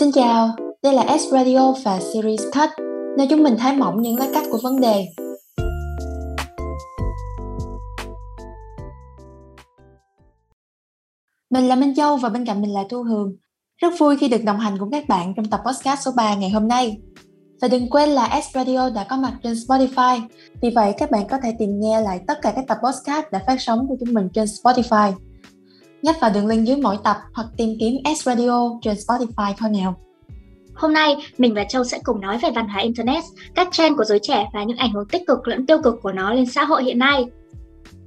Xin chào, đây là S Radio và Series Cut, nơi chúng mình thái mỏng những lá cắt của vấn đề. Mình là Minh Châu và bên cạnh mình là Thu Hường. Rất vui khi được đồng hành cùng các bạn trong tập podcast số 3 ngày hôm nay. Và đừng quên là S Radio đã có mặt trên Spotify, vì vậy các bạn có thể tìm nghe lại tất cả các tập podcast đã phát sóng của chúng mình trên Spotify. Nhấp vào đường link dưới mỗi tập hoặc tìm kiếm S Radio trên Spotify thôi nào. Hôm nay, mình và Châu sẽ cùng nói về văn hóa Internet, các trend của giới trẻ và những ảnh hưởng tích cực lẫn tiêu cực của nó lên xã hội hiện nay.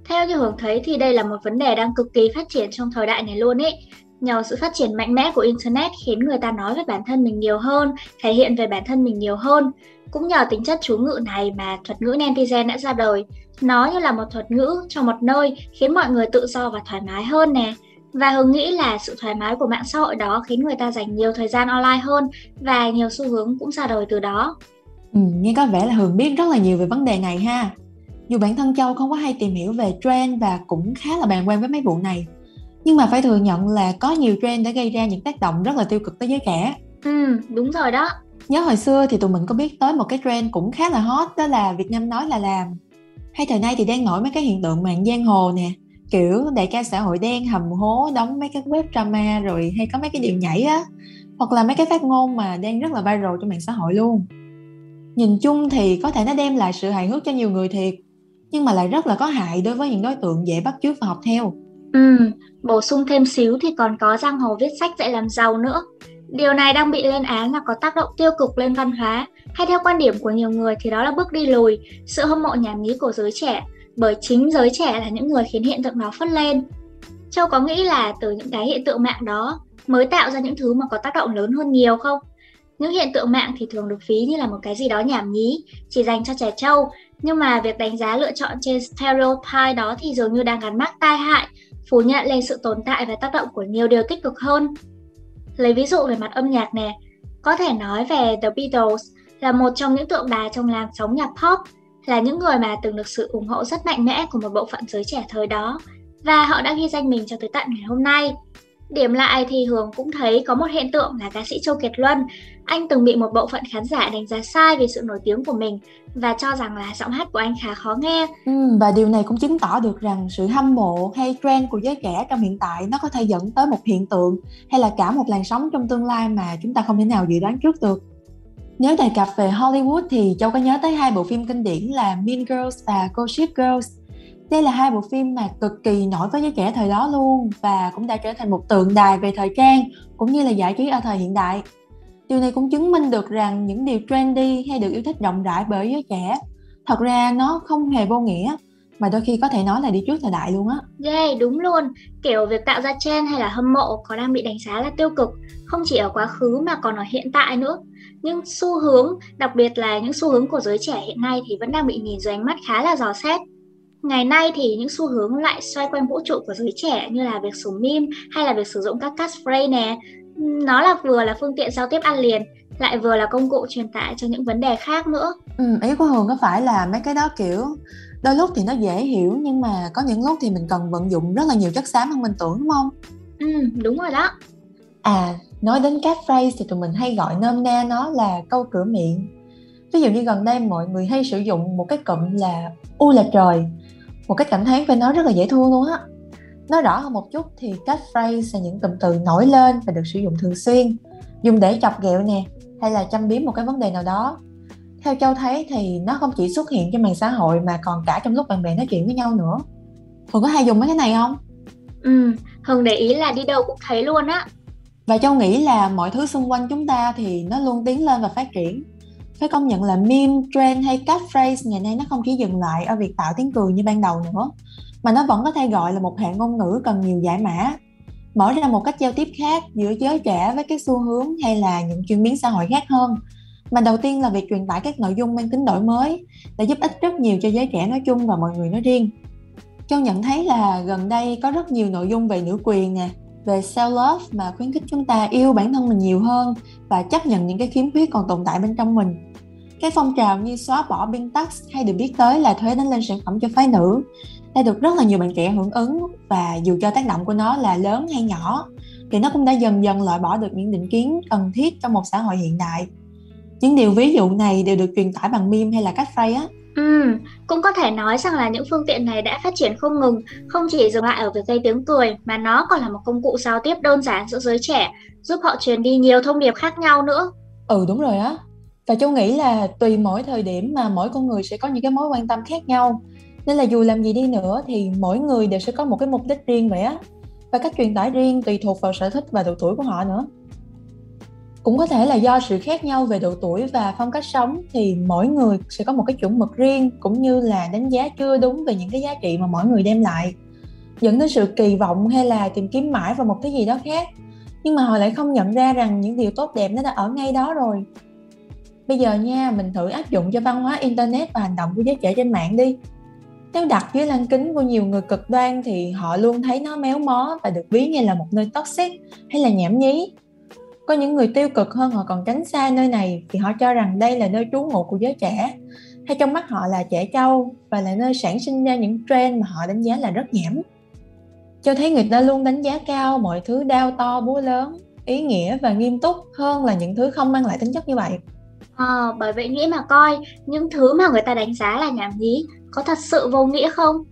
Theo như Hưởng thấy thì đây là một vấn đề đang cực kỳ phát triển trong thời đại này luôn ấy. Nhờ sự phát triển mạnh mẽ của Internet khiến người ta nói về bản thân mình nhiều hơn, thể hiện về bản thân mình nhiều hơn. Cũng nhờ tính chất chú ngữ này mà thuật ngữ netizen đã ra đời. Nó như là một thuật ngữ cho một nơi khiến mọi người tự do và thoải mái hơn nè. Và Hường nghĩ là sự thoải mái của mạng xã hội đó khiến người ta dành nhiều thời gian online hơn và nhiều xu hướng cũng ra đời từ đó. Ừ, nghe có vẻ là Hường biết rất là nhiều về vấn đề này ha. Dù bản thân Châu không có hay tìm hiểu về trend và cũng khá là bàng quan với mấy vụ này. Nhưng mà phải thừa nhận là có nhiều trend đã gây ra những tác động rất là tiêu cực tới giới trẻ. Ừ, đúng rồi đó. Nhớ hồi xưa thì tụi mình có biết tới một cái trend cũng khá là hot đó là Việt Nam nói là làm. Hay thời nay thì đang nổi mấy cái hiện tượng mạng giang hồ nè, kiểu đại ca xã hội đen hầm hố đóng mấy cái web drama rồi hay có mấy cái điệu nhảy á hoặc là mấy cái phát ngôn mà đang rất là viral trên mạng xã hội luôn nhìn chung thì có thể nó đem lại sự hài hước cho nhiều người thiệt nhưng mà lại rất là có hại đối với những đối tượng dễ bắt chước và học theo ừ bổ sung thêm xíu thì còn có giang hồ viết sách dạy làm giàu nữa điều này đang bị lên án là có tác động tiêu cực lên văn hóa hay theo quan điểm của nhiều người thì đó là bước đi lùi sự hâm mộ nhảm nhí của giới trẻ bởi chính giới trẻ là những người khiến hiện tượng đó phất lên. Châu có nghĩ là từ những cái hiện tượng mạng đó mới tạo ra những thứ mà có tác động lớn hơn nhiều không? Những hiện tượng mạng thì thường được phí như là một cái gì đó nhảm nhí, chỉ dành cho trẻ trâu, nhưng mà việc đánh giá lựa chọn trên stereotype đó thì dường như đang gắn mắc tai hại, phủ nhận lên sự tồn tại và tác động của nhiều điều tích cực hơn. Lấy ví dụ về mặt âm nhạc nè, có thể nói về The Beatles là một trong những tượng đài trong làng sống nhạc pop là những người mà từng được sự ủng hộ rất mạnh mẽ của một bộ phận giới trẻ thời đó và họ đã ghi danh mình cho tới tận ngày hôm nay. Điểm lại thì Hường cũng thấy có một hiện tượng là ca sĩ Châu Kiệt Luân. Anh từng bị một bộ phận khán giả đánh giá sai về sự nổi tiếng của mình và cho rằng là giọng hát của anh khá khó nghe. Ừ, và điều này cũng chứng tỏ được rằng sự hâm mộ hay trend của giới trẻ trong hiện tại nó có thể dẫn tới một hiện tượng hay là cả một làn sóng trong tương lai mà chúng ta không thể nào dự đoán trước được. Nếu đề cập về Hollywood thì Châu có nhớ tới hai bộ phim kinh điển là Mean Girls và Gossip Girls. Đây là hai bộ phim mà cực kỳ nổi với giới trẻ thời đó luôn và cũng đã trở thành một tượng đài về thời trang cũng như là giải trí ở thời hiện đại. Điều này cũng chứng minh được rằng những điều trendy hay được yêu thích rộng rãi bởi giới trẻ thật ra nó không hề vô nghĩa mà đôi khi có thể nói là đi trước thời đại luôn á. Yeah, đúng luôn. Kiểu việc tạo ra trend hay là hâm mộ có đang bị đánh giá là tiêu cực, không chỉ ở quá khứ mà còn ở hiện tại nữa nhưng xu hướng đặc biệt là những xu hướng của giới trẻ hiện nay thì vẫn đang bị nhìn dưới ánh mắt khá là dò xét ngày nay thì những xu hướng lại xoay quanh vũ trụ của giới trẻ như là việc sử meme hay là việc sử dụng các catchphrase nè. Nó là vừa là phương tiện giao tiếp ăn liền lại vừa là công cụ truyền tải cho những vấn đề khác nữa. Ừ, ý của hường có phải là mấy cái đó kiểu đôi lúc thì nó dễ hiểu nhưng mà có những lúc thì mình cần vận dụng rất là nhiều chất xám hơn mình tưởng đúng không? Ừ đúng rồi đó. À nói đến các phrase thì tụi mình hay gọi nôm na nó là câu cửa miệng. Ví dụ như gần đây mọi người hay sử dụng một cái cụm là u là trời một cái cảm thán phải nói rất là dễ thương luôn á. Nói rõ hơn một chút thì các phrase là những cụm từ nổi lên và được sử dụng thường xuyên dùng để chọc ghẹo nè hay là châm biếm một cái vấn đề nào đó. Theo châu thấy thì nó không chỉ xuất hiện trên mạng xã hội mà còn cả trong lúc bạn bè nói chuyện với nhau nữa. Hường có hay dùng mấy cái này không? Ừ, Hường để ý là đi đâu cũng thấy luôn á. Và châu nghĩ là mọi thứ xung quanh chúng ta thì nó luôn tiến lên và phát triển phải công nhận là meme, trend hay catchphrase ngày nay nó không chỉ dừng lại ở việc tạo tiếng cười như ban đầu nữa mà nó vẫn có thể gọi là một hệ ngôn ngữ cần nhiều giải mã. Mở ra một cách giao tiếp khác giữa giới trẻ với các xu hướng hay là những chuyển biến xã hội khác hơn. Mà đầu tiên là việc truyền tải các nội dung mang tính đổi mới đã giúp ích rất nhiều cho giới trẻ nói chung và mọi người nói riêng. Châu nhận thấy là gần đây có rất nhiều nội dung về nữ quyền nè về self love mà khuyến khích chúng ta yêu bản thân mình nhiều hơn và chấp nhận những cái khiếm khuyết còn tồn tại bên trong mình cái phong trào như xóa bỏ biên tax hay được biết tới là thuế đánh lên sản phẩm cho phái nữ đã được rất là nhiều bạn trẻ hưởng ứng và dù cho tác động của nó là lớn hay nhỏ thì nó cũng đã dần dần loại bỏ được những định kiến cần thiết trong một xã hội hiện đại những điều ví dụ này đều được truyền tải bằng meme hay là catchphrase á Ừ, cũng có thể nói rằng là những phương tiện này đã phát triển không ngừng, không chỉ dừng lại ở việc gây tiếng cười mà nó còn là một công cụ giao tiếp đơn giản giữa giới trẻ, giúp họ truyền đi nhiều thông điệp khác nhau nữa. Ừ đúng rồi á. Và Châu nghĩ là tùy mỗi thời điểm mà mỗi con người sẽ có những cái mối quan tâm khác nhau. Nên là dù làm gì đi nữa thì mỗi người đều sẽ có một cái mục đích riêng vậy á. Và cách truyền tải riêng tùy thuộc vào sở thích và độ tuổi của họ nữa cũng có thể là do sự khác nhau về độ tuổi và phong cách sống thì mỗi người sẽ có một cái chuẩn mực riêng cũng như là đánh giá chưa đúng về những cái giá trị mà mỗi người đem lại dẫn đến sự kỳ vọng hay là tìm kiếm mãi vào một cái gì đó khác nhưng mà họ lại không nhận ra rằng những điều tốt đẹp nó đã ở ngay đó rồi bây giờ nha, mình thử áp dụng cho văn hóa internet và hành động của giới trẻ trên mạng đi. Nếu đặt dưới lăng kính của nhiều người cực đoan thì họ luôn thấy nó méo mó và được ví như là một nơi toxic hay là nhảm nhí. Có những người tiêu cực hơn họ còn tránh xa nơi này vì họ cho rằng đây là nơi trú ngụ của giới trẻ, hay trong mắt họ là trẻ trâu và là nơi sản sinh ra những trend mà họ đánh giá là rất nhảm. Cho thấy người ta luôn đánh giá cao mọi thứ đau to búa lớn, ý nghĩa và nghiêm túc hơn là những thứ không mang lại tính chất như vậy à, bởi vậy nghĩ mà coi những thứ mà người ta đánh giá là nhảm nhí có thật sự vô nghĩa không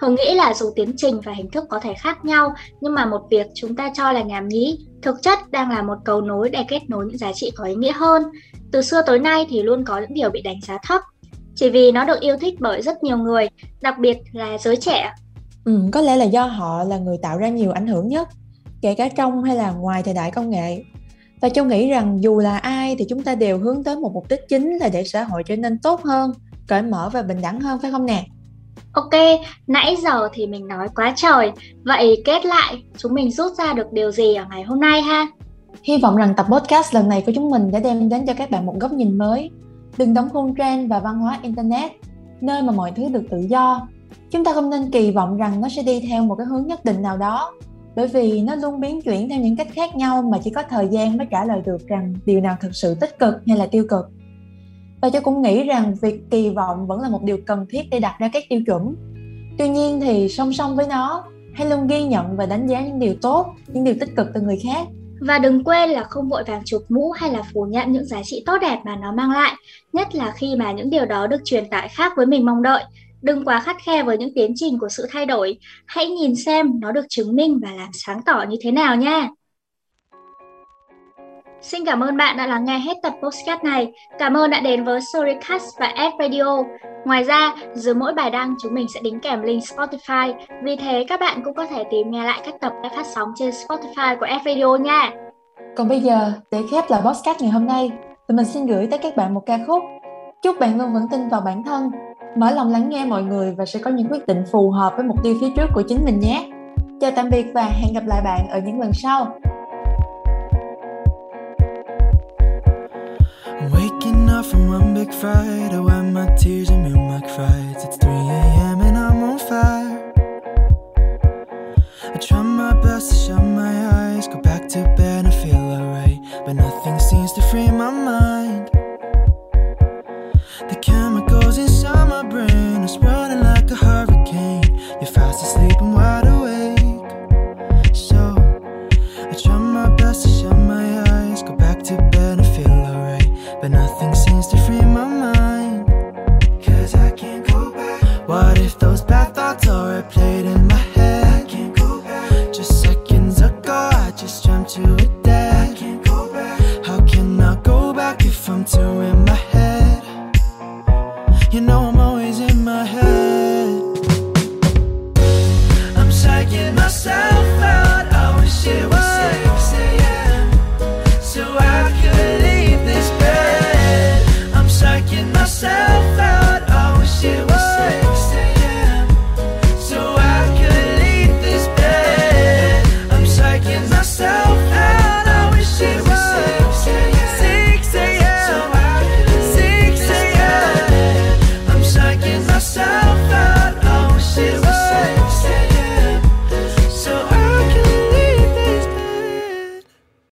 Hường nghĩ là dù tiến trình và hình thức có thể khác nhau, nhưng mà một việc chúng ta cho là nhảm nhí, thực chất đang là một cầu nối để kết nối những giá trị có ý nghĩa hơn. Từ xưa tới nay thì luôn có những điều bị đánh giá thấp, chỉ vì nó được yêu thích bởi rất nhiều người, đặc biệt là giới trẻ. Ừ, có lẽ là do họ là người tạo ra nhiều ảnh hưởng nhất, kể cả trong hay là ngoài thời đại công nghệ. Và Châu nghĩ rằng dù là ai thì chúng ta đều hướng tới một mục đích chính là để xã hội trở nên tốt hơn, cởi mở và bình đẳng hơn phải không nè? Ok, nãy giờ thì mình nói quá trời. Vậy kết lại, chúng mình rút ra được điều gì ở ngày hôm nay ha? Hy vọng rằng tập podcast lần này của chúng mình đã đem đến cho các bạn một góc nhìn mới. Đừng đóng khung trend và văn hóa Internet, nơi mà mọi thứ được tự do. Chúng ta không nên kỳ vọng rằng nó sẽ đi theo một cái hướng nhất định nào đó, bởi vì nó luôn biến chuyển theo những cách khác nhau mà chỉ có thời gian mới trả lời được rằng điều nào thực sự tích cực hay là tiêu cực. Và tôi cũng nghĩ rằng việc kỳ vọng vẫn là một điều cần thiết để đặt ra các tiêu chuẩn. Tuy nhiên thì song song với nó, hãy luôn ghi nhận và đánh giá những điều tốt, những điều tích cực từ người khác. Và đừng quên là không vội vàng chụp mũ hay là phủ nhận những giá trị tốt đẹp mà nó mang lại, nhất là khi mà những điều đó được truyền tải khác với mình mong đợi đừng quá khắt khe với những tiến trình của sự thay đổi hãy nhìn xem nó được chứng minh và làm sáng tỏ như thế nào nha Xin cảm ơn bạn đã lắng nghe hết tập podcast này. Cảm ơn đã đến với Storycast và Ad Radio. Ngoài ra, dưới mỗi bài đăng chúng mình sẽ đính kèm link Spotify. Vì thế các bạn cũng có thể tìm nghe lại các tập đã phát sóng trên Spotify của Ad Radio nha. Còn bây giờ, để khép lại podcast ngày hôm nay, tụi mình xin gửi tới các bạn một ca khúc. Chúc bạn luôn vững tin vào bản thân, mở lòng lắng nghe mọi người và sẽ có những quyết định phù hợp với mục tiêu phía trước của chính mình nhé. Chào tạm biệt và hẹn gặp lại bạn ở những lần sau. Waking up from one big fright, I wipe my tears and mute my cries. It's 3 a.m. and I'm on fire. I try my best to shut my eyes, go back to bed and feel alright, but nothing seems to free my mind.